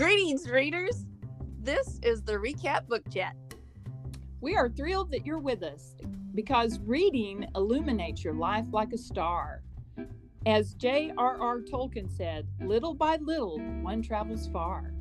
Greetings, readers. This is the Recap Book Chat. We are thrilled that you're with us because reading illuminates your life like a star. As J.R.R. Tolkien said, little by little, one travels far.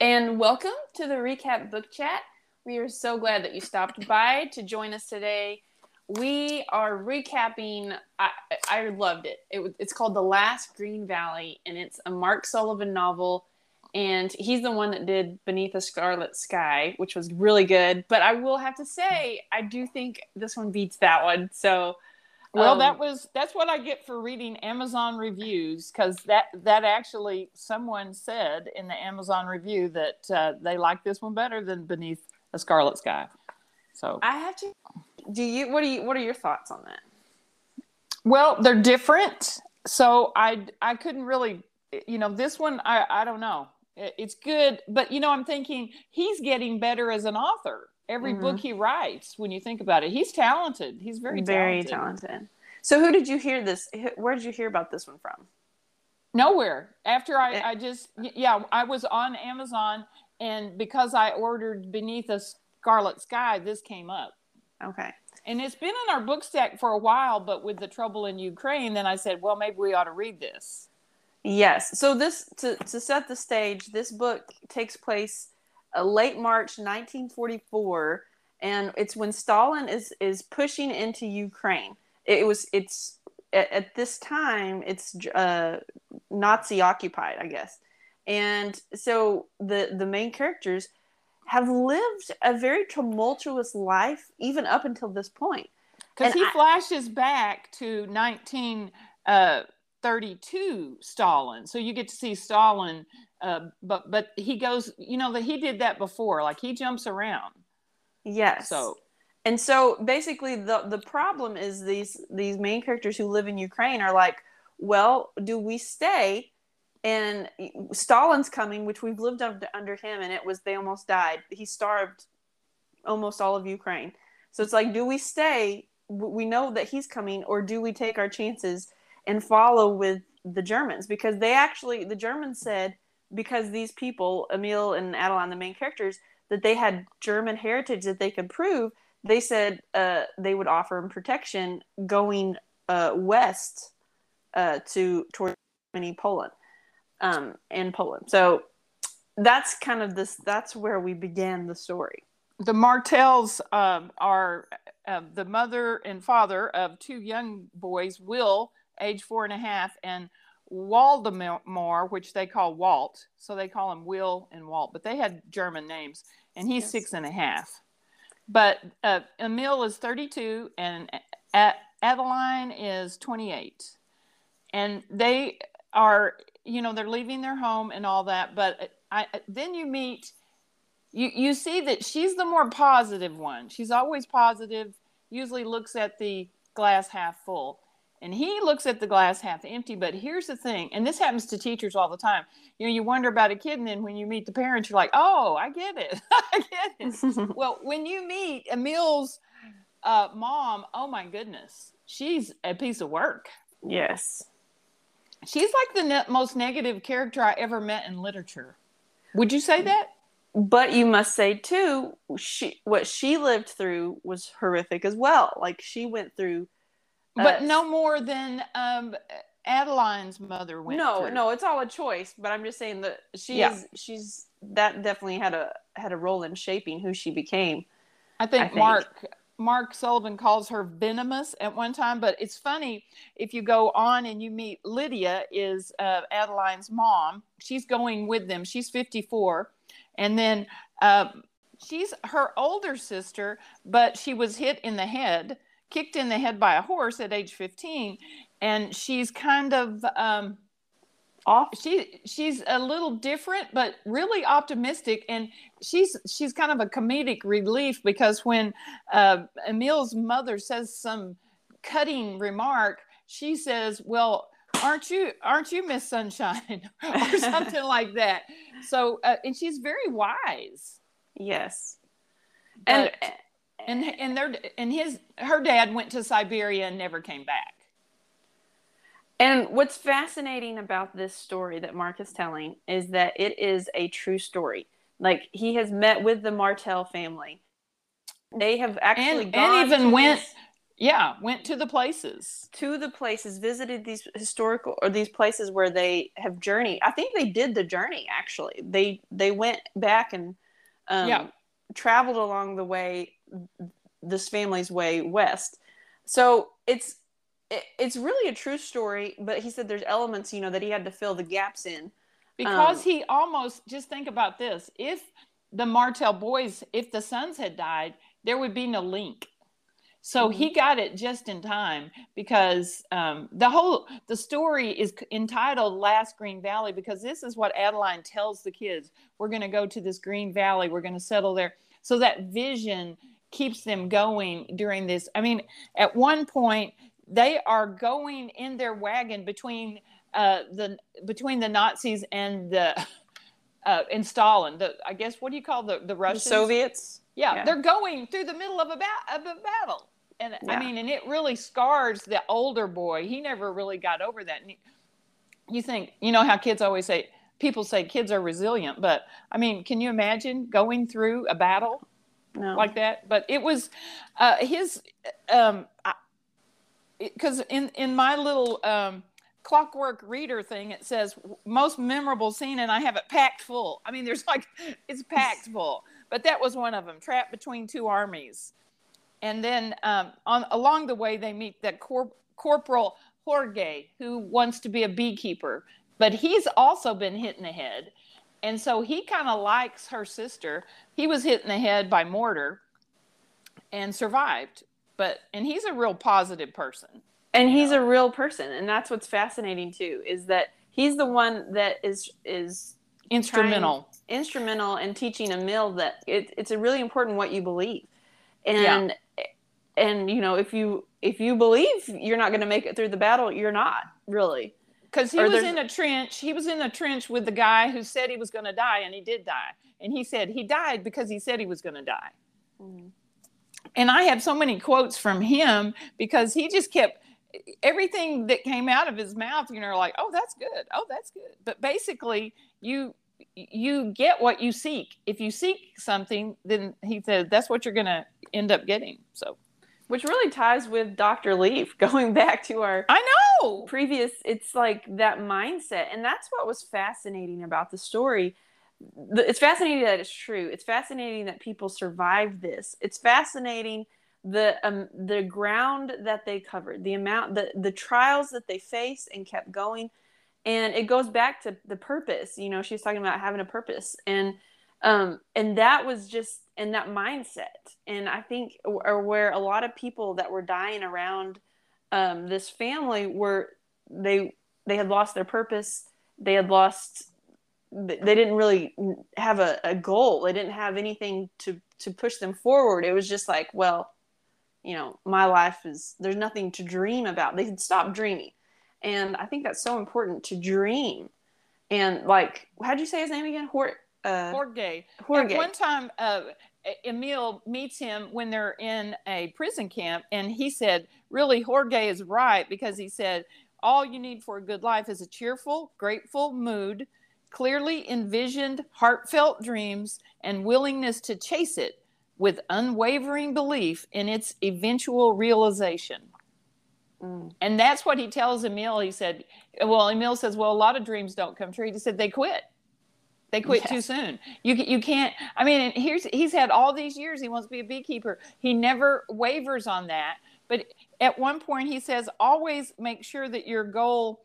And welcome to the Recap Book Chat. We are so glad that you stopped by to join us today. We are recapping. I, I loved it. it. It's called The Last Green Valley, and it's a Mark Sullivan novel. And he's the one that did Beneath a Scarlet Sky, which was really good. But I will have to say, I do think this one beats that one. So well, um, that was that's what I get for reading Amazon reviews because that that actually someone said in the Amazon review that uh, they like this one better than Beneath a Scarlet Sky. So I have to. Do you? What do you? What are your thoughts on that? Well, they're different, so I I couldn't really, you know, this one I I don't know. It's good, but you know, I'm thinking he's getting better as an author every mm-hmm. book he writes when you think about it he's talented he's very very talented. talented so who did you hear this where did you hear about this one from nowhere after i, I just yeah i was on amazon and because i ordered beneath a scarlet sky this came up. Okay. And it's been in our book stack for a while but with the trouble in ukraine then i said well maybe we ought to read this. Yes. So this to, to set the stage this book takes place uh, late March 1944, and it's when Stalin is is pushing into Ukraine. It was it's at, at this time it's uh, Nazi occupied, I guess, and so the the main characters have lived a very tumultuous life even up until this point. Because he I, flashes back to 1932 uh, Stalin, so you get to see Stalin uh, but but he goes, you know, that he did that before. Like he jumps around. Yes. So and so basically the the problem is these these main characters who live in Ukraine are like, well, do we stay? And Stalin's coming, which we've lived under, him, and it was they almost died. He starved almost all of Ukraine. So it's like, do we stay? We know that he's coming, or do we take our chances and follow with the Germans? Because they actually, the Germans said, because these people, Emil and Adeline, the main characters, that they had German heritage that they could prove, they said uh, they would offer them protection going uh, west uh, to towards Germany, Poland, um, and Poland. So that's kind of this. That's where we began the story. The Martels um, are uh, the mother and father of two young boys, Will, age four and a half, and Waldemar, which they call Walt. So they call him Will and Walt, but they had German names, and he's yes. six and a half. But uh, Emil is 32 and Adeline is 28. And they are, you know, they're leaving their home and all that. But I, then you meet, you, you see that she's the more positive one. She's always positive, usually looks at the glass half full. And he looks at the glass half empty but here's the thing and this happens to teachers all the time. You know you wonder about a kid and then when you meet the parents you're like oh i get it. I get it. Well when you meet emil's uh, mom oh my goodness she's a piece of work. Yes she's like the ne- most negative character i ever met in literature would you say that but you must say too she what she lived through was horrific as well like she went through but uh, no more than um, Adeline's mother went. No, through. no, it's all a choice. But I'm just saying that she yeah. She's that definitely had a had a role in shaping who she became. I think, I think. Mark Mark Sullivan calls her venomous at one time, but it's funny if you go on and you meet Lydia is uh, Adeline's mom. She's going with them. She's 54, and then uh, she's her older sister, but she was hit in the head kicked in the head by a horse at age 15 and she's kind of um, off she she's a little different but really optimistic and she's she's kind of a comedic relief because when uh, emil's mother says some cutting remark she says well aren't you aren't you miss sunshine? or something like that. So uh, and she's very wise. Yes. And and and their and his her dad went to Siberia and never came back. And what's fascinating about this story that Mark is telling is that it is a true story. Like he has met with the Martel family. They have actually and, gone and even went this- yeah went to the places to the places, visited these historical or these places where they have journeyed. I think they did the journey actually. They they went back and um, Yeah. traveled along the way, this family's way west. So it's it, it's really a true story. But he said there's elements you know that he had to fill the gaps in. because Um, he almost just think about this if the martel boys if the sons had died there would be no link. So he got it just in time because um, the whole the story is entitled last green valley because this is what adeline tells the kids. We're going to go to this green valley. We're going to settle there. So that vision keeps them going during this. I mean at one point they are going in their wagon between uh, the between the Nazis and the uh, and Stalin. The I guess what do you call the the The Russians? Soviets. Yeah, yeah. they're going through the middle of a, ba- of a battle, and I mean, and it really scars the older boy. He never really got over that. And he- you think you know how kids always say people say kids are resilient, but I mean, can you imagine going through a battle? No. like that. But it was uh, his um because in in my little um, clockwork reader thing it says most memorable scene and I have it packed full. I mean, there's like it's packed full, but that was one of them. Trapped between two armies, and then um, on along the way they meet that cor- corporal Jorge who wants to be a beekeeper, but he's also been hit in the head. And so he kind of likes her sister. He was hit in the head by mortar and survived. But and he's a real positive person. and he's a real person and that's what's fascinating too is that he's the one that is is Instrumental. instrumental in teaching Emil that it, it's a really important what you believe and and you know if you if you believe you're not going to make it through the battle you're not really Because he Or was in a trench. He was in a trench with the guy who said he was going to die, and he did die. And he said he died because he said he was going to die. Mm-hmm. And I have so many quotes from him because he just kept everything that came out of his mouth. You know, like, oh, that's good. Oh, that's good. But basically, you you get what you seek. If you seek something, then he said that's what you're going to end up getting. So which really ties with Dr. Leaf going back to our I know. previous it's like that mindset and that's what was fascinating about the story it's fascinating that it's true. It's fascinating that people survived this. It's fascinating the um, the ground that they covered the amount the the trials that they faced and kept going. And it goes back to the purpose you know she's talking about having a purpose. And um and that was just in that mindset. And i think or where a lot of people that were dying around um, this family were they they had lost their purpose. They had lost they didn't really have a, a goal. They didn't have anything to to push them forward. It was just like well you know my life is there's nothing to dream about. They had stopped dreaming. And i think that's so important to dream. And like how'd you say his name again? Hort, uh, Jorge. Jorge. At one time, uh, Emil meets him when they're in a prison camp, and he said, "Really, Jorge is right because he said all you need for a good life is a cheerful, grateful mood, clearly envisioned, heartfelt dreams, and willingness to chase it with unwavering belief in its eventual realization." Mm. And that's what he tells Emil. He said, "Well, Emil says, well, a lot of dreams don't come true." He said, "They quit." They quit Yes. too soon. You you can't. I mean, here's he's had all these years. He wants to be a beekeeper. He never wavers on that. But at one point, he says, always make sure that your goal.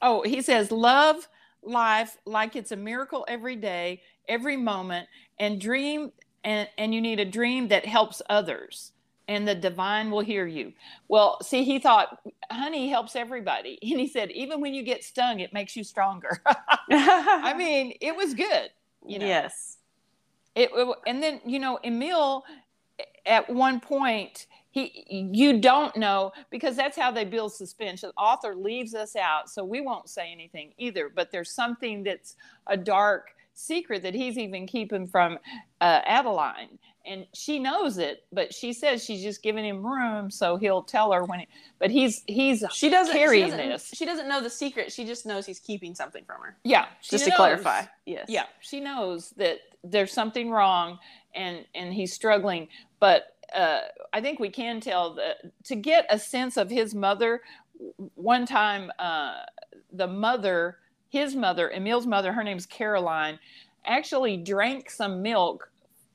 Oh, he says, love life like it's a miracle every day, every moment, and dream. And and you need a dream that helps others, and the divine will hear you. Well, see, he thought honey helps everybody, and he said, even when you get stung, it makes you stronger. I mean, it was good. You know, yes it, it- and then you know, Emil, at one point, he you don't know because that's how they build suspense. The author leaves us out, so we won't say anything either. But there's something that's a dark secret that he's even keeping from uh, Adeline. And she knows it, but she says she's just giving him room so he'll tell her when. He, but he's he's she doesn't carrying she doesn't, this. She doesn't know the secret. She just knows he's keeping something from her. Yeah, she Just to clarify. Yes. Yeah, she knows that there's something wrong, and and he's struggling. But uh, I think we can tell that to get a sense of his mother. One time, uh, the mother, his mother, Emil's mother, her name's Caroline, actually drank some milk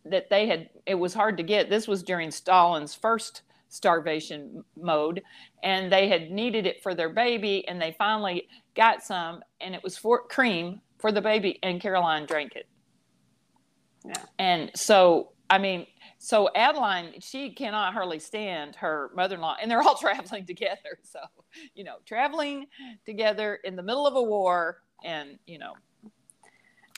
that they had. It was hard to get. This was during Stalin's first starvation mode, and they had needed it for their baby, and they finally got some, and it was for cream for the baby, and Caroline drank it. Yeah. And so, I mean, so Adeline, she cannot hardly stand her mother-in-law, and they're all traveling together. So, you know, traveling together in the middle of a war, and you know,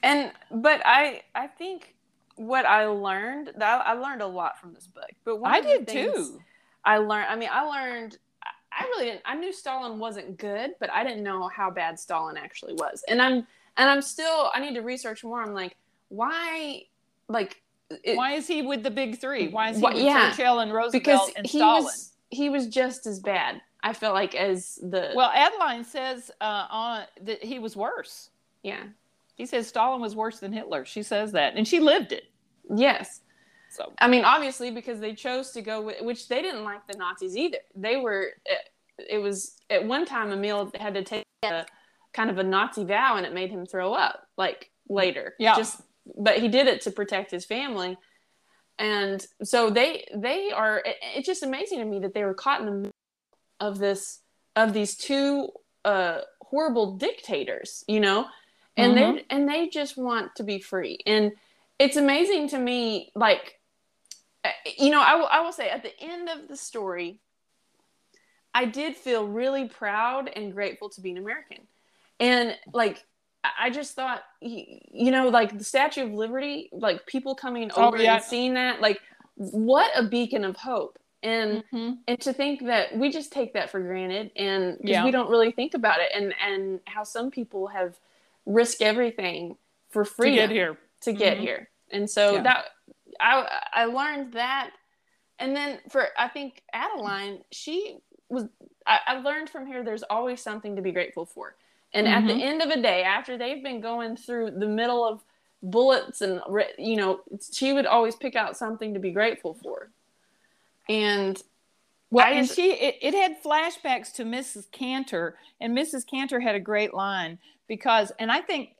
And but I I think what I learned that I learned a lot from this book. But I did too. I learned. I mean, I learned. I- I really didn't. I knew Stalin wasn't good, but I didn't know how bad Stalin actually was. And I'm and I'm still. I need to research more. I'm like, why? Like, it, Why is he with the big three? Why is he with yeah, Churchill and Roosevelt because and he Stalin? was he was just as bad. I feel like as the Well, Adeline says uh, on that he was worse. yeah He says Stalin was worse than Hitler. She says that, and she lived it. yes. So I mean, obviously, because they chose to go with, which they didn't like the Nazis either. They were, it, it was at one time Emil had to take a kind of a Nazi vow, and it made him throw up. Like later, Yeah. Just, but he did it to protect his family, and so they they are. It, it's just amazing to me that they were caught in the middle of this of these two uh, horrible dictators, you know, and they and they just want to be free. And it's amazing to me like uh, you know I I will say at the end of the story i did feel really proud and grateful to be an american. And like I- just thought you know like the statue of liberty like people coming Oh, over yeah. and seeing that like what a beacon of hope and Mhm. and to think that we just take that for granted and Yeah. we don't really think about it and and how some people have risked everything for free to get here. to get Mhm. here. And so Yeah. that I I learned that and then for I think Adeline, she was I, I learned from here there's always something to be grateful for. And at the Mhm. end of a day, after they've been going through the middle of bullets and you know, she would always pick out something to be grateful for. And Well, I and she it, it had flashbacks to Mrs. Cantor, and Mrs. Cantor had a great line because, and I think,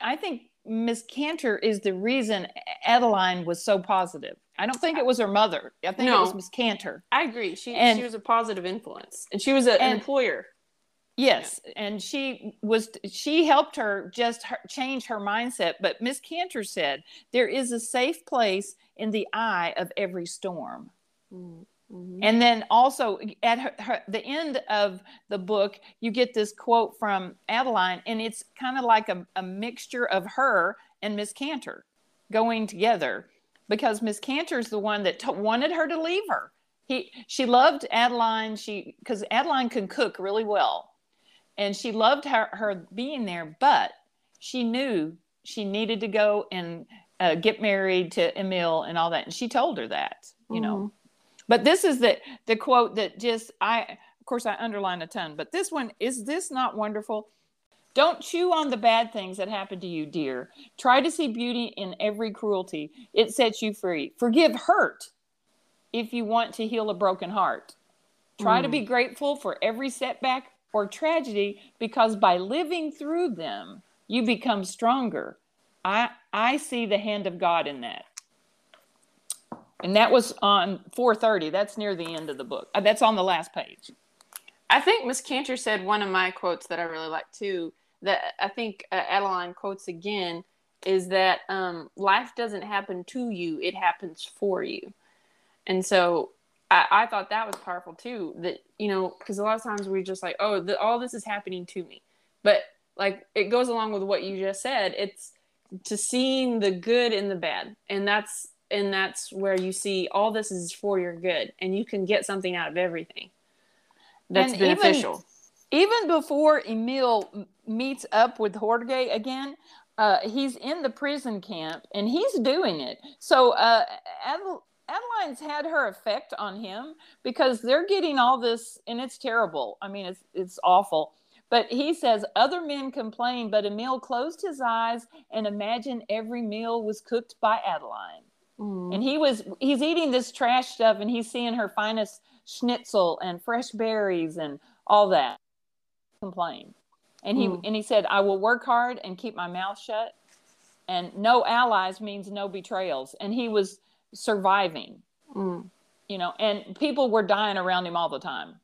I think Miss Cantor is the reason Adeline was so positive. I don't think it was her mother. I think it was Miss Cantor. I agree. She And- she was a positive influence. And she was a, an employer. Yes, and she was she helped her just her, change her mindset. But Miss Cantor said there is a safe place in the eye of every storm. Mhm. And then also at her, her, the end of the book, you get this quote from Adeline, and it's kind of like a, a mixture of her and Miss Cantor going together because Miss Cantor's the one that t- wanted her to leave her. He, she loved Adeline. She because Adeline can cook really well, and she loved her, her being there. But she knew she needed to go and uh, get married to Emil and all that, and she told her that, you know. But this is the the quote that just I of course I underline a ton, but this one is this not wonderful? Don't chew on the bad things that happen to you, dear. Try to see beauty in every cruelty. It sets you free. Forgive hurt if you want to heal a broken heart. Try to be grateful for every setback or tragedy because by living through them, you become stronger. I I see the hand of God in that. And that was on 430. That's near the end of the book. Uh, That's on the last page. I think Miss Cantor said one of my quotes that I really like too. That I think uh, Adeline quotes again is that um, life doesn't happen to you; it happens for you. And so I, I thought that was powerful too. That you know, because a lot of times we're just like, oh, the, all this is happening to me, but like it goes along with what you just said. It's to seeing the good in the bad, and that's and that's where you see all this is for your good, and you can get something out of everything that's And even- beneficial. Even before Emil meets up with Jorge again, uh, he's in the prison camp and he's doing it. So uh, Adeline's had her effect on him because they're getting all this, and it's terrible. I mean, it's it's awful. But he says other men complained, but Emil closed his eyes and imagined every meal was cooked by Adeline. Mm. And he was he's eating this trash stuff, and he's seeing her finest schnitzel and fresh berries and all that. Complain, and he mm. and he said, "I will work hard and keep my mouth shut." And no allies means no betrayals. And he was surviving. Mm. You know, and people were dying around him all the time.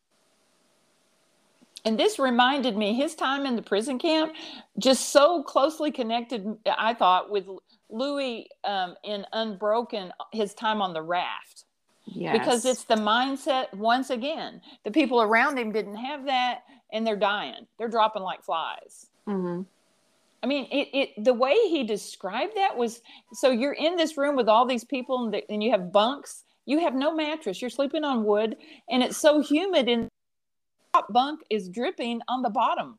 And this reminded me his time in the prison camp, just so closely connected, I thought, with Louis um, in Unbroken, his time on the raft. Yes. Because it's the mindset, once again, the people around him didn't have that and they're dying. They're dropping like flies. Mm-hmm. I mean, it, it the way he described that was so you're in this room with all these people and, the, and you have bunks. You have no mattress. You're sleeping on wood, and it's so humid. And top bunk is dripping on the bottom.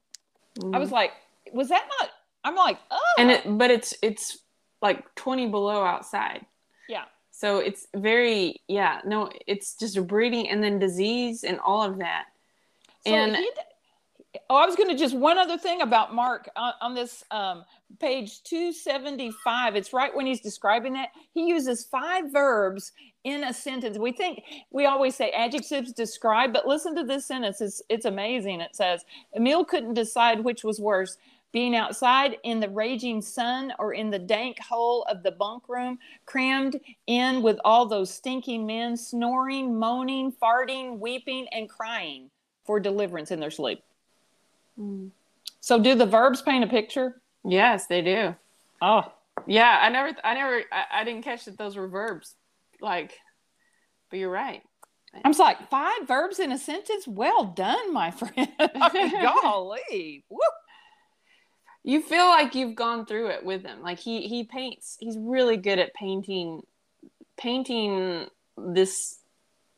Mm. I was mm. like, was that not? I'm like, oh. And it, but it's it's like 20 below outside. Yeah. So it's very yeah no it's just a breeding and then disease and all of that. So and he, Oh, I was going to just one other thing about Mark on, on this um, page 275. It's right when he's describing that. He uses five verbs in a sentence. We think we always say adjectives describe, but listen to this sentence. It's, it's amazing. It says, Emil couldn't decide which was worse being outside in the raging sun or in the dank hole of the bunk room, crammed in with all those stinking men snoring, moaning, farting, weeping, and crying for deliverance in their sleep. Mm. So, do the verbs paint a picture? Yes, they do. Oh, yeah. I never, I never, I, I didn't catch that those were verbs. Like, but you're right. I'm like five verbs in a sentence. Well done, my friend. I mean, golly, Woo. You feel like you've gone through it with him. Like he he paints. He's really good at painting, painting this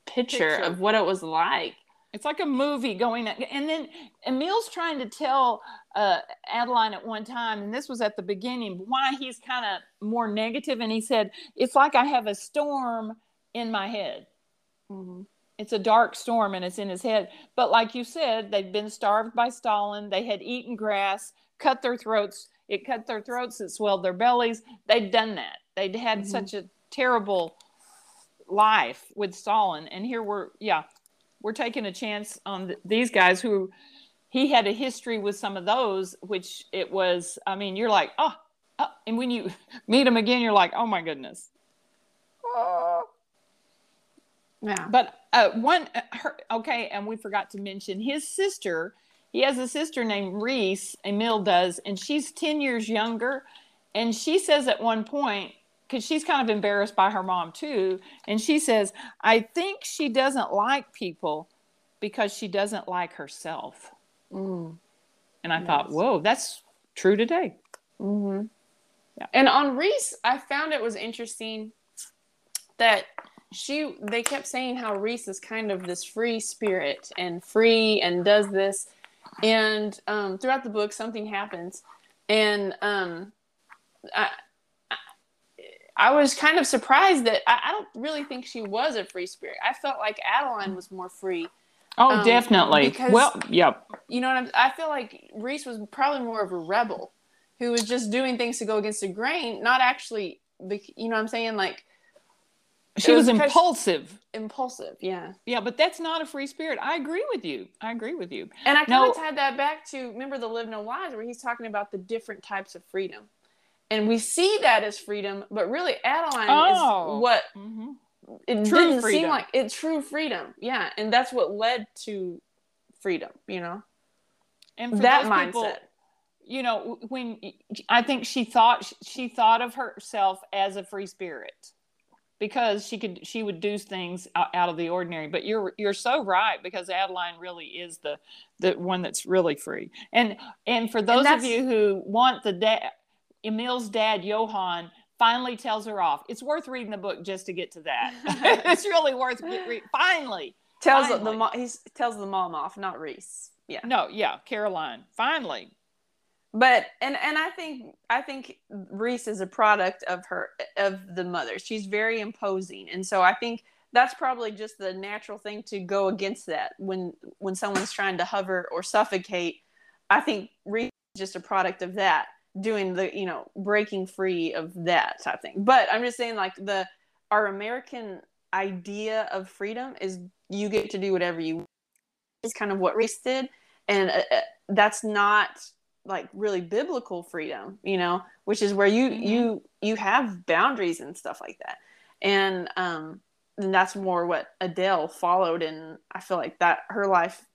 picture, picture. of what it was like it's like a movie going, and then Emil's trying to tell uh, Adeline at one time, and this was at the beginning, why he's kind of more negative, and he said, "It's like I have a storm in my head. Mm-hmm. It's a dark storm, and it's in his head." But like you said, they'd been starved by Stalin. They had eaten grass, cut their throats. It cut their throats. It swelled their bellies. They'd done that. They'd had mm-hmm. such a terrible life with Stalin, and here we're yeah we're taking a chance on th- these guys who he had a history with some of those, which it was, I mean, you're like, oh, oh. and when you meet them again, you're like, oh my goodness. Oh. Yeah. But uh, one, uh, her, okay, and we forgot to mention his sister. He has a sister named Reese, Emil does, and she's 10 years younger. And she says at one point, because she's kind of embarrassed by her mom too. And she says, I think she doesn't like people because she doesn't like herself. Mm. And I yes. thought, whoa, that's true today. Mm-hmm. Yeah. And on Reese, I found it was interesting that she they kept saying how Reese is kind of this free spirit and free and does this. And um, throughout the book, something happens, and um, I, I was kind of surprised that I, I, don't really think she was a free spirit. I felt like Adeline was more free. Oh, um, definitely. Because, well, yep. You know what I'm, I feel like Reese was probably more of a rebel who was just doing things to go against the grain, not actually, you know what I'm saying? Like, she was, was impulsive. Impulsive, yeah. Yeah, but that's not a free spirit. I agree with you. I agree with you. And I kind no, of tied that back to remember the Live No Lies, where he's talking about the different types of freedom and we see that as freedom, but really Adeline oh. is what mm-hmm. it true didn't freedom. seem like it's true freedom. Yeah, and that's what led to freedom. You know, and that mindset. People, you know, when I think she thought she thought of herself as a free spirit because she could she would do things out of the ordinary but you're you're so right because adeline really is the the one that's really free and and for those and of you who want the da- Emil's dad, Johann, finally tells her off. It's worth reading the book just to get to that. it's really worth reading. Finally. Tells finally. the mom he tells the mom off, not Reese. Yeah. No, yeah, Caroline. Finally. but and and I think I think Reese is a product of her of the mother. She's very imposing, and so I think that's probably just the natural thing to go against that when when someone's trying to hover or suffocate. I think Reese is just a product of that, doing the you know breaking free of that type thing. But I'm just saying like the our American idea of freedom is you get to do whatever you want is kind of what Reese did, and uh, uh, that's not like really biblical freedom, you know, which is where you mm-hmm. you you have boundaries and stuff like that, and um, and that's more what Adele followed, and I feel like that her life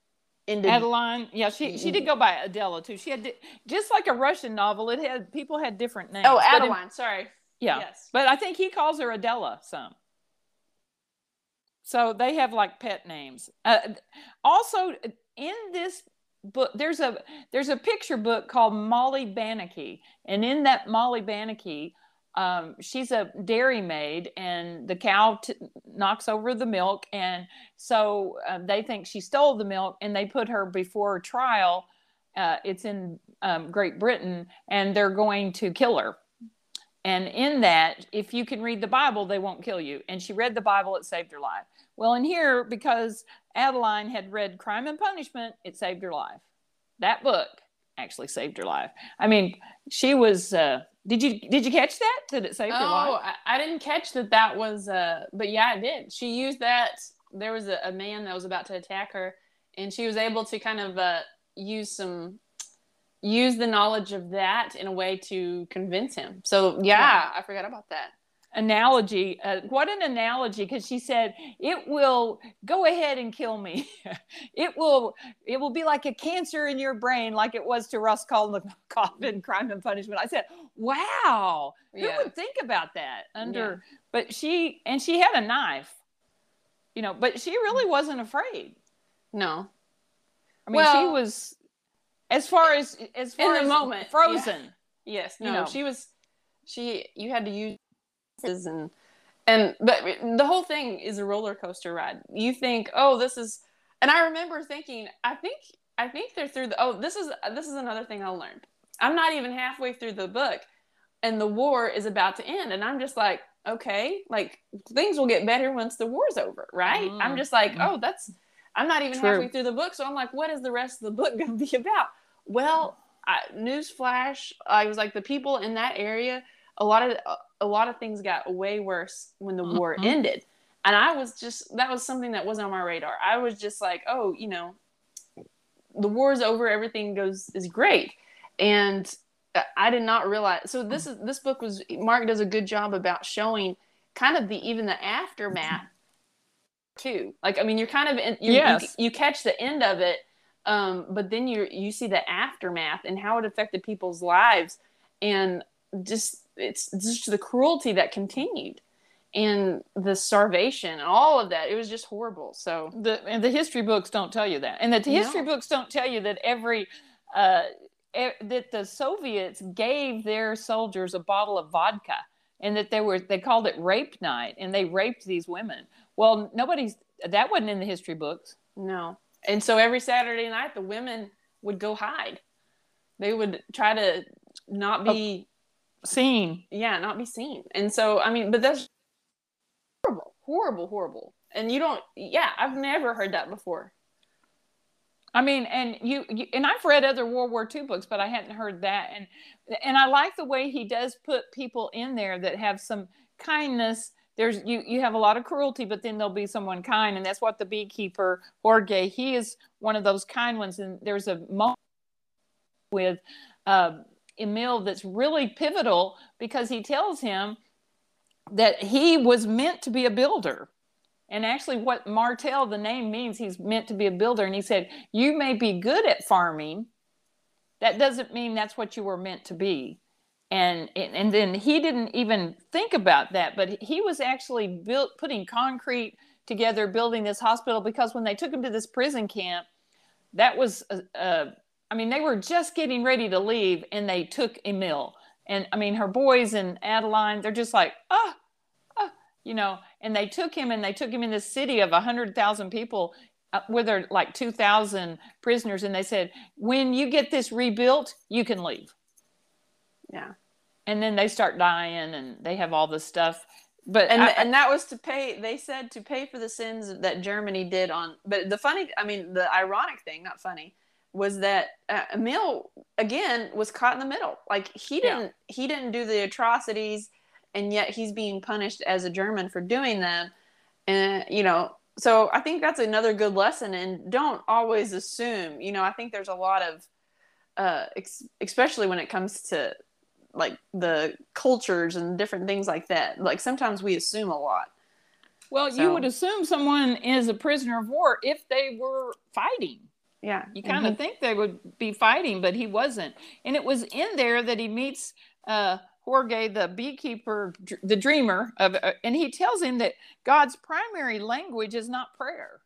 Adeline, yeah, she she did go by Adela too. She had just like a Russian novel. It had people had different names. Oh, Adeline, in, sorry. Yeah, yes. but I think he calls her Adela some. So they have like pet names. Uh, also, in this book, there's a there's a picture book called Molly Bannaky, and in that Molly Bannaky, um, she's a dairy maid, and the cow t- knocks over the milk, and so uh, they think she stole the milk, and they put her before trial. Uh, it's in um, Great Britain, and they're going to kill her and in that, if you can read the Bible, they won't kill you. And she read the Bible, it saved her life. Well, in here, because Adeline had read Crime and Punishment, it saved her life. That book actually saved her life. I mean, she was. Uh, did you did you catch that? Did it save oh, her life? Oh, I, I, didn't catch that. That was. Uh, but yeah, I did. She used that. There was a, a man that was about to attack her, and she was able to kind of uh, use some use the knowledge of that in a way to convince him. So yeah, yeah. I forgot about that analogy uh, what an analogy because she said it will go ahead and kill me it will it will be like a cancer in your brain like it was to Russ Raskolnikov in crime and punishment i said wow yeah. who would think about that under yeah. but she and she had a knife you know but she really wasn't afraid no i mean well, she was as far as as far in the as moment frozen yeah. yes no you know. she was she you had to use and and but the whole thing is a roller coaster ride. You think oh this is and i remember thinking i think i think they're through the oh this is this is another thing i learned. I'm not even halfway through the book and the war is about to end and i'm just like okay like things will get better once the war's over right? Mm. i'm just like oh that's i'm not even True. halfway through the book so i'm like what is the rest of the book going to be about? Well I, newsflash i was like the people in that area a lot of a lot of things got way worse when the war mm-hmm. ended. And i was just that was something that wasn't on my radar. I was just like oh you know the war is over everything goes is great. And i did not realize so this is this book was mark does a good job about showing kind of the even the aftermath too. Like i mean you're kind of in, you yes. you, you catch the end of it um, but then you you see the aftermath and how it affected people's lives. And just it's just the cruelty that continued and the starvation and all of that. It was just horrible. So the and the history books don't tell you that, and that the history no. books don't tell you that every uh, that the Soviets gave their soldiers a bottle of vodka, and that they were they called it rape night, and they raped these women. Well, nobody's that wasn't in the history books. No, and so every Saturday night, the women would go hide. They would try to not be seen. Yeah, not be seen. And so, I mean, but that's horrible, horrible, horrible. And you don't, yeah, I've never heard that before. I mean, and you, you, and I've read other World War II books, but I hadn't heard that. And and I like the way he does put people in there that have some kindness. There's you you have a lot of cruelty, but then there'll be someone kind, and that's what the beekeeper Jorge. He is one of those kind ones. And there's a moment with uh, Emil that's really pivotal because he tells him that he was meant to be a builder. And actually, what Martel, the name means, he's meant to be a builder. And he said, You may be good at farming. That doesn't mean that's what you were meant to be. And, and then he didn't even think about that, but he was actually built, putting concrete together, building this hospital because when they took him to this prison camp, that was a, a I mean, they were just getting ready to leave and they took Emil. And I mean, her boys and Adeline, they're just like, oh, oh, you know, and they took him and they took him in this city of 100,000 people uh, where there are like 2,000 prisoners, and they said, when you get this rebuilt, you can leave. Yeah. And then they start dying, and they have all this stuff. But and I- and that was to pay. They said to pay for the sins that Germany did on. But the funny, I mean, the ironic thing, not funny, was that uh, Emil again was caught in the middle. Like he didn't he didn't do the atrocities, and yet he's being punished as a German for doing them. And you know, so I think that's another good lesson. And don't always assume. You know, I think there's a lot of, uh, ex- especially when it comes to like the cultures and different things like that. Like sometimes we assume a lot. well, you would assume someone is a prisoner of war if they were fighting. Yeah, You kind of think they would be fighting, but he wasn't. And it was in there that he meets uh, Jorge, the beekeeper, dr- the dreamer, of, uh, and he tells him that God's primary language is not prayer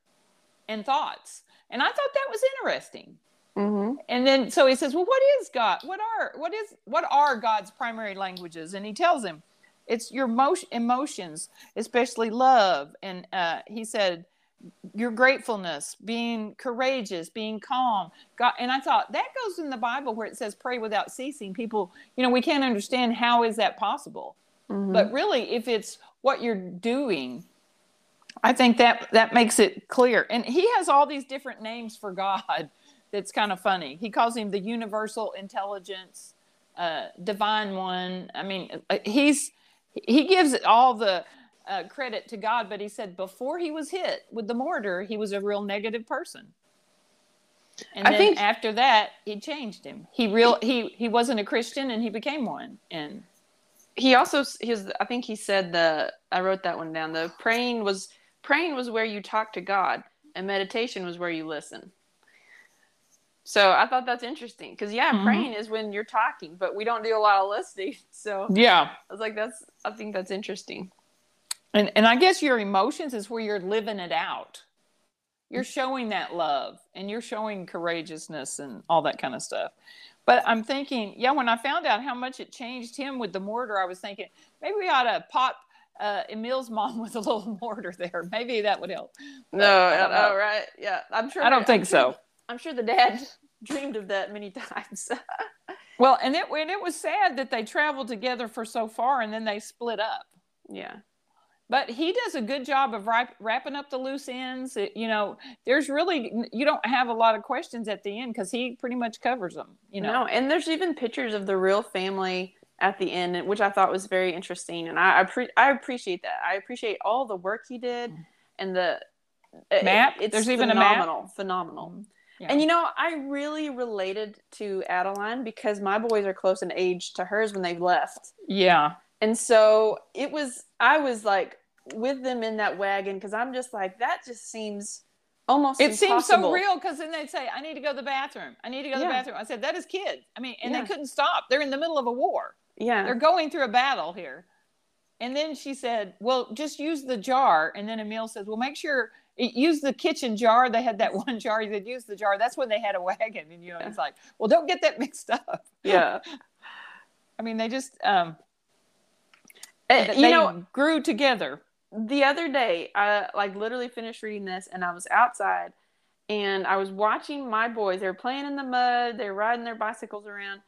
and thoughts. And I thought that was interesting. hmm And then so he says, "Well, what is God? What are what is what are God's primary languages?" And he tells him, "It's your motion, emotions, especially love." And uh, he said, "Your gratefulness, being courageous, being calm." God, and I thought that goes in the Bible where it says, "Pray without ceasing." People, you know, we can't understand how is that possible. hmm But really, if it's what you're doing, I think that that makes it clear. And he has all these different names for God. That's kind of funny. He calls him the universal intelligence, uh, divine one. I mean, uh, he's he gives all the uh, credit to God, but he said before he was hit with the mortar, he was a real negative person. And I then think- after that, he changed him. He real he he wasn't a Christian, and he became one. And he also his I think he said the I wrote that one down. The praying was praying was where you talk to God, and meditation was where you listen. So I thought that's interesting because yeah, Mhm. praying is when you're talking, but we don't do a lot of listening. So yeah, I was like, that's I think that's interesting. And and I guess your emotions is where you're living it out. You're showing that love and you're showing courageousness and all that kind of stuff. But I'm thinking, yeah, when I found out how much it changed him with the mortar, I was thinking maybe we ought to pop uh, Emil's mom with a little mortar there. Maybe that would help. But No, I oh, right, yeah, I'm sure. I don't I'm think sure- so. I'm sure the dad dreamed of that many times. Well, and it and it was sad that they traveled together for so far and then they split up. yeah, but he does a good job of wrap, wrapping up the loose ends It- you know there's really you don't have a lot of questions at the end because he pretty much covers them you know no, and there's even pictures of the real family at the end, which I thought was very interesting, and I I, pre- I appreciate that. I appreciate all the work he did mm. and the it- Map? it's There's even a map? phenomenal, phenomenal. Mm-hmm. Yeah. And you know, I really related to Adeline because my boys are close in age to hers when they left. yeah And so it was, I was like with them in that wagon because I'm just like, that just seems almost it seems so real because then they'd say i need to go to the bathroom. I need to go to Yeah. the bathroom. I said that is kids. I mean and Yeah. they couldn't stop. They're in the middle of a war. Yeah. they're going through a battle here. And then she said well just use the jar. And then emil says well make sure use the kitchen jar. They had that one jar. He said use the jar. That's when they had a wagon. And you know it's like well don't get that mixed up. Yeah. I mean, they just um, Th- you they know, grew together. the other day, I like literally finished reading this and I was outside and I was watching my boys. They were playing in the mud, they were riding their bicycles around.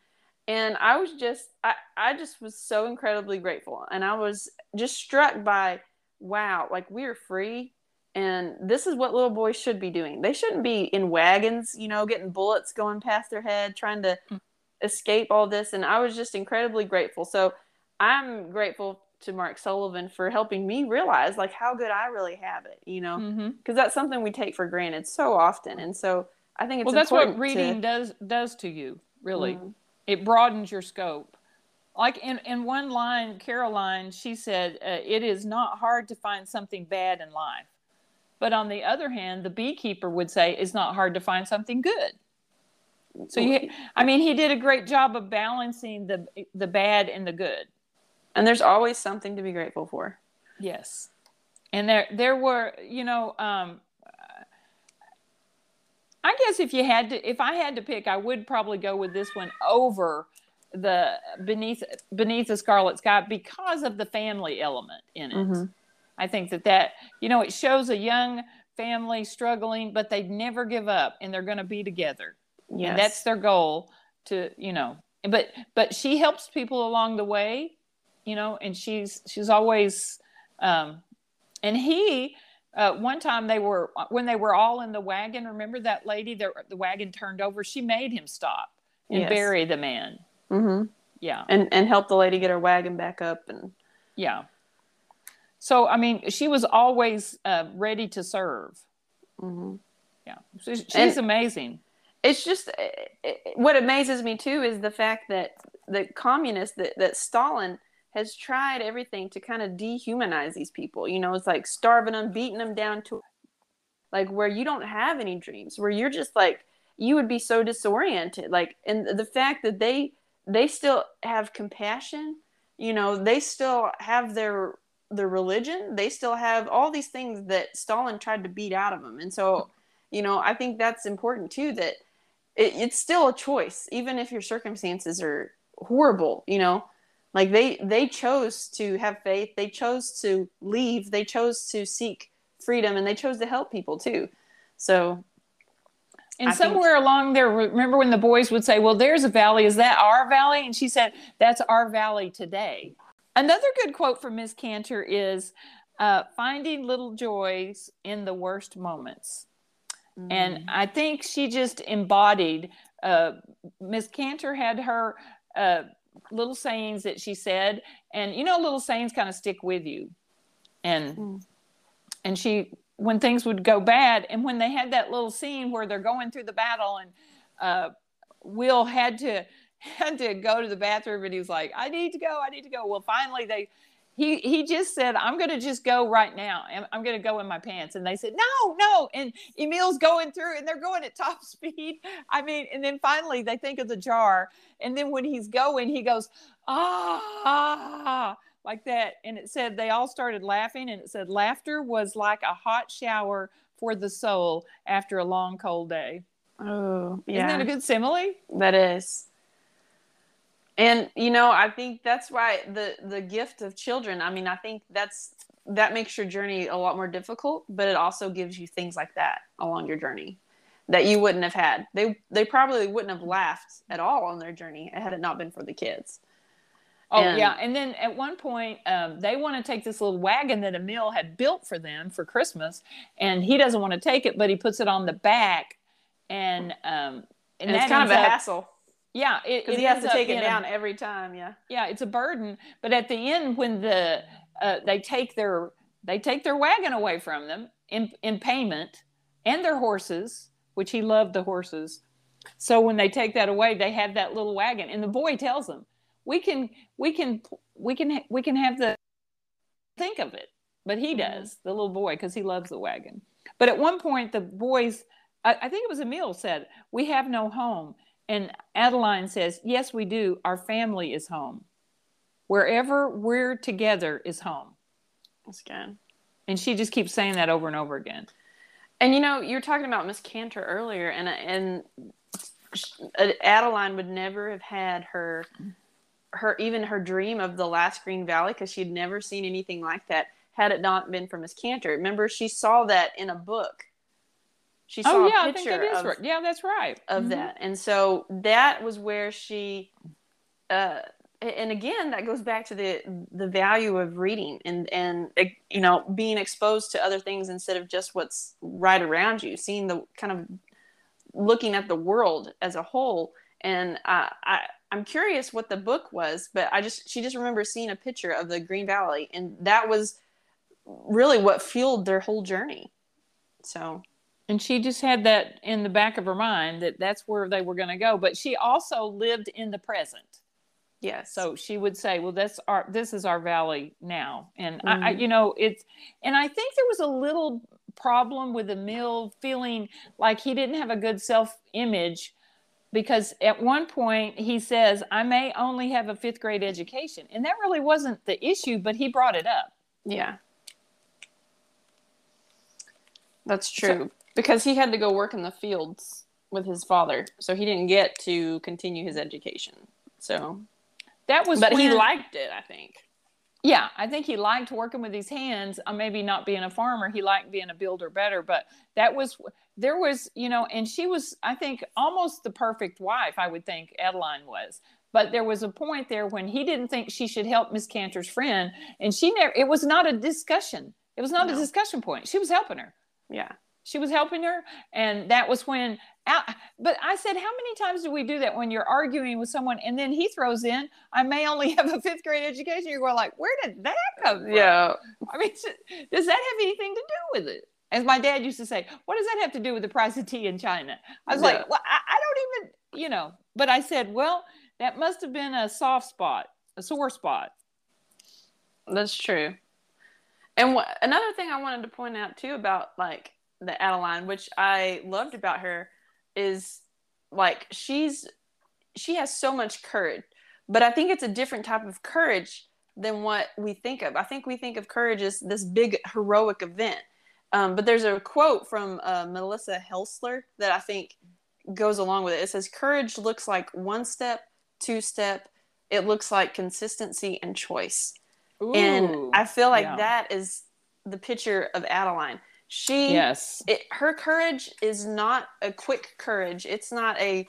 And I was just, I, I just was so incredibly grateful. And I was just struck by, wow, like we're free. And this is what little boys should be doing. They shouldn't be in wagons, you know, getting bullets going past their head, trying to Mm. escape all this. And I was just incredibly grateful. So I'm grateful to Mark Sullivan for helping me realize like how good I really have it, you know, Mm-hmm. because that's something we take for granted so often. And so I think it's Well, that's what reading to, does does to you. Really, Mhm. it broadens your scope. Like in in one line, Caroline, she said, uh, "It is not hard to find something bad in life." But on the other hand, the beekeeper would say it's not hard to find something good. So you, I mean, he did a great job of balancing the the bad and the good. And there's always something to be grateful for. Yes, and there there were you know um, I guess if you had to if I had to pick, I would probably go with this one over the beneath beneath the scarlet sky because of the family element in it. Mhm. I think that that you know it shows a young family struggling, but they never give up and they're going to be together. Yes. And that's their goal to, you know, but but she helps people along the way, you know, and she's she's always um and he uh, one time they were when they were all in the wagon remember that lady that the wagon turned over? She made him stop and Yes. bury the man. Mm-hmm. yeah. And and help the lady get her wagon back up and yeah. So i mean she was always uh, ready to serve. Mm-hmm. yeah. She's And- amazing. it's just it- what amazes me too is the fact that the communists that, that stalin has tried everything to kind of dehumanize these people you know it's like starving them beating them down to like where you don't have any dreams where you're just like you would be so disoriented like and the fact that they they still have compassion you know they still have their their religion they still have all these things that stalin tried to beat out of them and so you know i think that's important too that it, it's still a choice even if your circumstances are horrible you know like they they chose to have faith. They chose to leave. They chose to seek freedom and they chose to help people too. So and I think- somewhere along there remember when the boys would say well there's a valley. Is that our valley? And she said that's our valley today. Another good quote from miss cantor is uh, finding little joys in the worst moments. And I think she just embodied. Uh, Miss Cantor had her uh, little sayings that she said, and you know, little sayings kind of stick with you, and Mm. and she when things would go bad, and when they had that little scene where they're going through the battle, and uh, Will had to had to go to the bathroom, and he was like, "I need to go, I need to go." Well, finally they. He, he just said, I'm going to just go right now. I'm, I'm going to go in my pants. And they said, no, no. And Emil's going through and they're going at top speed. I mean, and then finally they think of the jar. And then when he's going, he goes, ah, ah like that. And it said they all started laughing. And it said, laughter was like a hot shower for the soul after a long, cold day. oh yeah. Isn't that a good simile? That is. And you know, I think that's why the the gift of children, I mean, I think that's that makes your journey a lot more difficult, but it also gives you things like that along your journey that you wouldn't have had. They they probably wouldn't have laughed at all on their journey had it not been for the kids. Oh And- yeah, and then at one point um, they want to take this little wagon that Emil had built for them for Christmas, and he doesn't want to take it, but he puts it on the back, and um, And, it's that kind of a up- hassle Yeah, because he has to take it being a- down every time. Yeah. yeah, it's a burden. But at the end, when the uh, they take their they take their wagon away from them in in payment, and their horses, which he loved the horses. So when they take that away, they have that little wagon, and the boy tells them, "We can, we can, we can, we can have the think of it." But he Mhm. does, the little boy, because he loves the wagon. But at one point, the boys, I, I think it was Emil, said, "We have no home." And Adeline says, Yes, we do. Our family is home. Wherever we're together is home. That's good. And she just keeps saying that over and over again. And you know, you're talking about Miss Cantor earlier, and and Adeline would never have had her her even her dream of the last Green Valley because she'd never seen anything like that had it not been for Miss Cantor. Remember, she saw that in a book. She saw oh, yeah, a I think picture that is of, right. Yeah, that's right. of Mhm. that, and so that was where she. Uh, and again, that goes back to the the value of reading and and you know being exposed to other things instead of just what's right around you, seeing the kind of looking at the world as a whole. And uh, I I'm curious what the book was, but I just she just remembers seeing a picture of the Green Valley, and that was really what fueled their whole journey. So And she just had that in the back of her mind that that's where they were going to go. But she also lived in the present. yes, So she would say, "Well, that's our this is our valley now," and I, I, Mhm. you know, it's and I think there was a little problem with Emil feeling like he didn't have a good self image because at one point he says, "I may only have a fifth grade education," and that really wasn't the issue, but he brought it up. Yeah. That's true. Because he had to go work in the fields with his father. So he didn't get to continue his education. So That was, but he liked it, I think. yeah, I think he liked working with his hands. Uh, maybe not being a farmer, he liked being a builder better. But that was there was you know, and she was I think almost the perfect wife. I would think Adeline was. But there was a point there when he didn't think she should help Miss Cantor's friend, and she never. It was not a discussion. It was not no. a discussion point. She was helping her. Yeah, she was helping her, and that was when. But I said, how many times do we do that when you're arguing with someone, and then he throws in, "I may only have a fifth grade education." You're going like, where did that come from? Yeah. I mean, does that have anything to do with it? As my dad used to say, what does that have to do with the price of tea in China? I was yeah. like, well, I, I don't even, you know. But I said, well, that must have been a soft spot, a sore spot. That's true. And wh- another thing I wanted to point out too about like the Adeline, which I loved about her, is like she's she has so much courage, but I think it's a different type of courage than what we think of. I think we think of courage as this big heroic event. Um, but there's a quote from uh, Melissa Helser that I think goes along with it. It says, "Courage looks like one step two step. It looks like consistency and choice. Ooh, and I feel like yeah. that is the picture of Adeline. She yes, it, her courage is not a quick courage. It's not a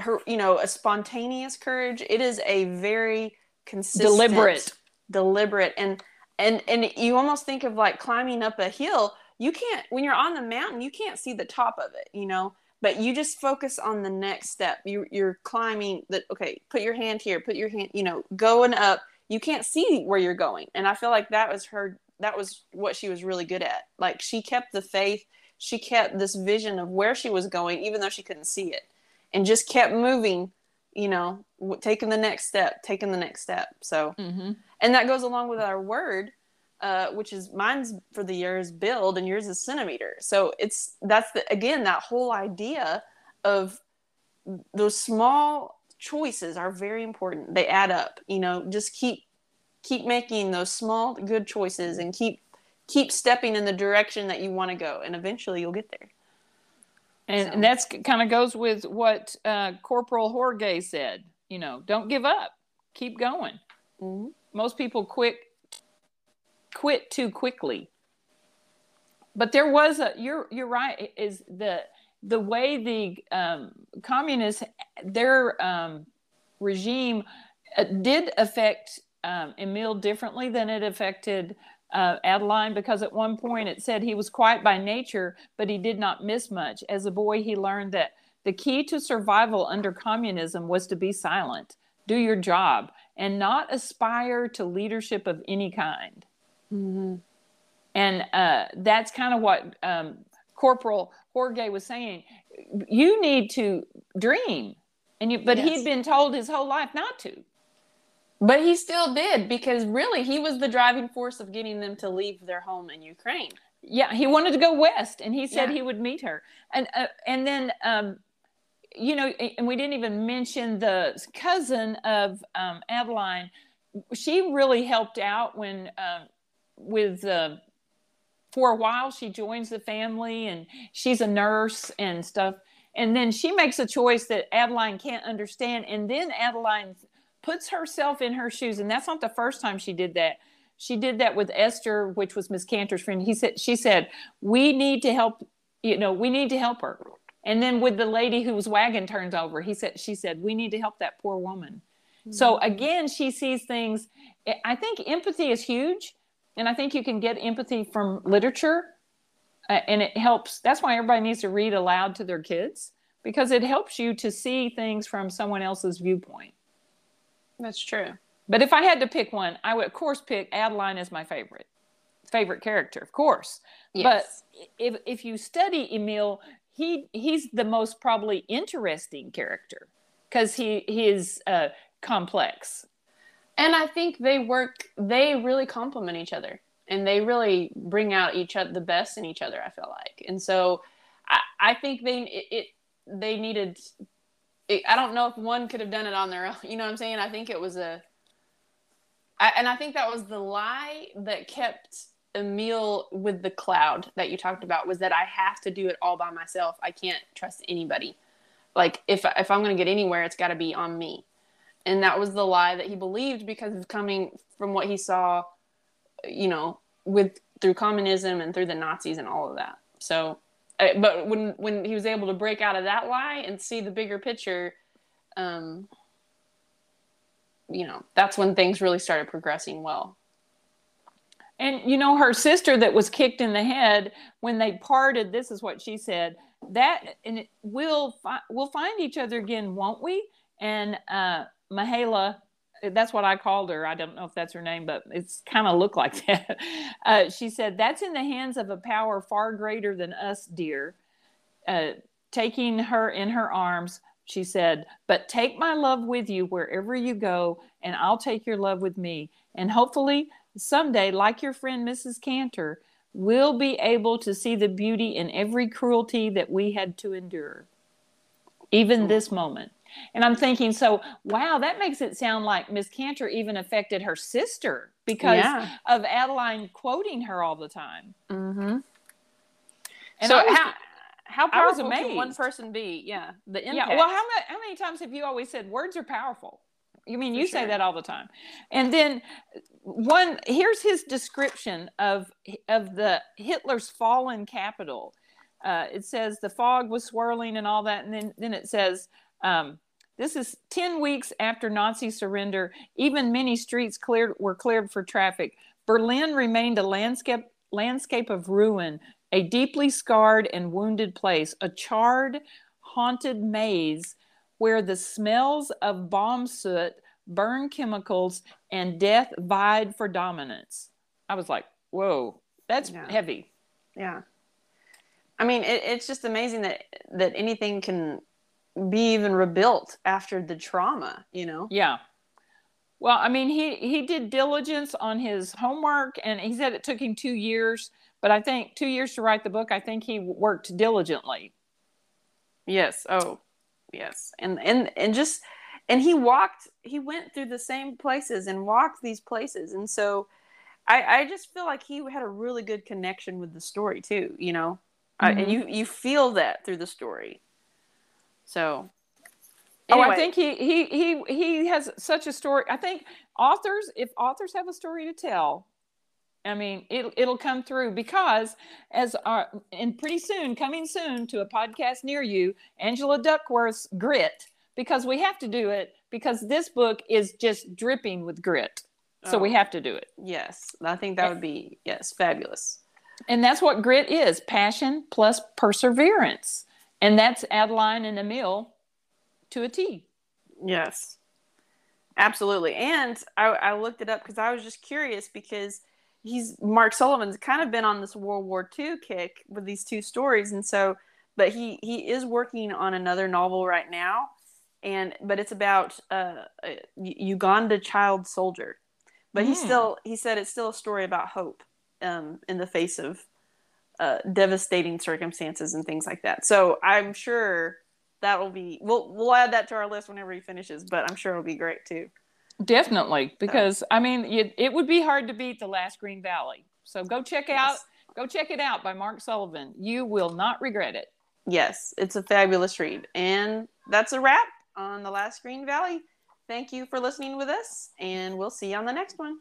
her you know a spontaneous courage. It is a very consistent, deliberate, deliberate, and and and you almost think of like climbing up a hill. You can't when you're on the mountain. You can't see the top of it. You know but you just focus on the next step you, you're climbing that okay put your hand here put your hand you know going up you can't see where you're going and i feel like that was her that was what she was really good at like she kept the faith she kept this vision of where she was going even though she couldn't see it and just kept moving you know taking the next step taking the next step so mm-hmm. and that goes along with our word uh, which is mine's for the year is build and yours is centimeter. So it's that's the again that whole idea of those small choices are very important. They add up. You know, just keep keep making those small good choices and keep keep stepping in the direction that you want to go, and eventually you'll get there. And, so. and that's kind of goes with what uh, Corporal Jorge said. You know, don't give up. Keep going. Mm-hmm. Most people quit quit too quickly. But there was a you're you're right is the the way the um, communists their um, regime uh, did affect um, Emil differently than it affected uh, Adeline because at one point it said he was quiet by nature, but he did not miss much. As a boy, he learned that the key to survival under communism was to be silent, do your job, and not aspire to leadership of any kind. Mm-hmm. And uh, that's kind of what um, Corporal Jorge was saying. You need to dream, and you, but yes. he'd been told his whole life not to. But he still did because really he was the driving force of getting them to leave their home in Ukraine. Yeah, he wanted to go west, and he said yeah. he would meet her. And uh, and then um, you know, and we didn't even mention the cousin of um, Adeline. She really helped out when um, with uh, for a while she joins the family and she's a nurse and stuff and then she makes a choice that adeline can't understand and then adeline puts herself in her shoes and that's not the first time she did that she did that with esther which was miss cantor's friend he said she said we need to help you know we need to help her and then with the lady whose wagon turns over he said she said we need to help that poor woman mm-hmm. so again she sees things i think empathy is huge and I think you can get empathy from literature, uh, and it helps. That's why everybody needs to read aloud to their kids because it helps you to see things from someone else's viewpoint. That's true. But if I had to pick one, I would of course pick Adeline as my favorite favorite character, of course. Yes. But if if you study Emil, he he's the most probably interesting character because he he is uh, complex and I think they work. They really complement each other, and they really bring out each other the best in each other. I feel like, and so I, I think they it, it they needed. It, I don't know if one could have done it on their own. You know what I'm saying? I think it was a. I, and I think that was the lie that kept Emil with the cloud that you talked about was that I have to do it all by myself. I can't trust anybody. Like if if I'm going to get anywhere, it's got to be on me and that was the lie that he believed because of coming from what he saw you know, with through communism and through the Nazis and all of that. So, but when when he was able to break out of that lie and see the bigger picture, um, you know, that's when things really started progressing well. And you know, her sister that was kicked in the head when they parted. This is what she said. That and it, we'll fi- we'll find each other again, won't we? And uh, that's what I called her. I don't know if that's her name, but it's kind of looked like that. Uh, she said, "That's in the hands of a power far greater than us, dear." Uh, taking her in her arms, she said, But take my love with you wherever you go, and I'll take your love with me. And hopefully, someday, like your friend Mrs. Cantor, we'll be able to see the beauty in every cruelty that we had to endure, even this moment. And I'm thinking, so wow, that makes it sound like Miss Cantor even affected her sister because Yeah. of Adeline quoting her all the time. Mm-hmm. And so was- how how powerful can one person be? Yeah, the impact. Yeah. Well, how many how many times have you always said words are powerful? You mean For you say that all the time. And then one here's his description of of the Hitler's fallen capital. Uh, it says the fog was swirling and all that, and then then it says. Um, this is 10 weeks after Nazi surrender. Even many streets cleared were cleared for traffic. Berlin remained a landscape landscape of ruin, a deeply scarred and wounded place, a charred, haunted maze where the smells of bomb soot, burn chemicals, and death vied for dominance. I was like, whoa, that's Yeah. heavy. Yeah. I mean, it, it's just amazing that that anything can be even rebuilt after the trauma. You know. Yeah. Well, I mean, he he did diligence on his homework, and he said it took him two years. But I think two years to write the book. I think he worked diligently. Yes. Oh, yes. And and and just and he walked. He went through the same places and walked these places, and so I I just feel like he had a really good connection with the story too. You know, I, Mhm. and you you feel that through the story. So. Oh, I think he he he he has such a story. I think authors, if authors have a story to tell, I mean, it it'll come through because as our and pretty soon, coming soon to a podcast near you, Angela Duckworth's Grit, because we have to do it because this book is just dripping with grit. So Oh. we have to do it. Yes, I think that would be yes, fabulous. And that's what grit is passion plus perseverance. And that's Adeline and Emil to a T. Yes, absolutely. And I, I looked it up because I was just curious because he's Mark Sullivan's kind of been on this World War II kick with these two stories, and so, but he he is working on another novel right now, and but it's about uh, a Uganda child soldier, but he Mm. still he said it's still a story about hope um, in the face of uh, devastating circumstances and things like that. So I'm sure that will be we'll we'll add that to our list whenever he finishes, but I'm sure it'll be great too. Definitely, because I mean, it, it would be hard to beat The Last Green Valley. So go check out, Yes. go check it out by Mark Sullivan. You will not regret it. Yes, it's a fabulous read. And that's a wrap on The Last Green Valley. Thank you for listening with us, and we'll see you on the next one.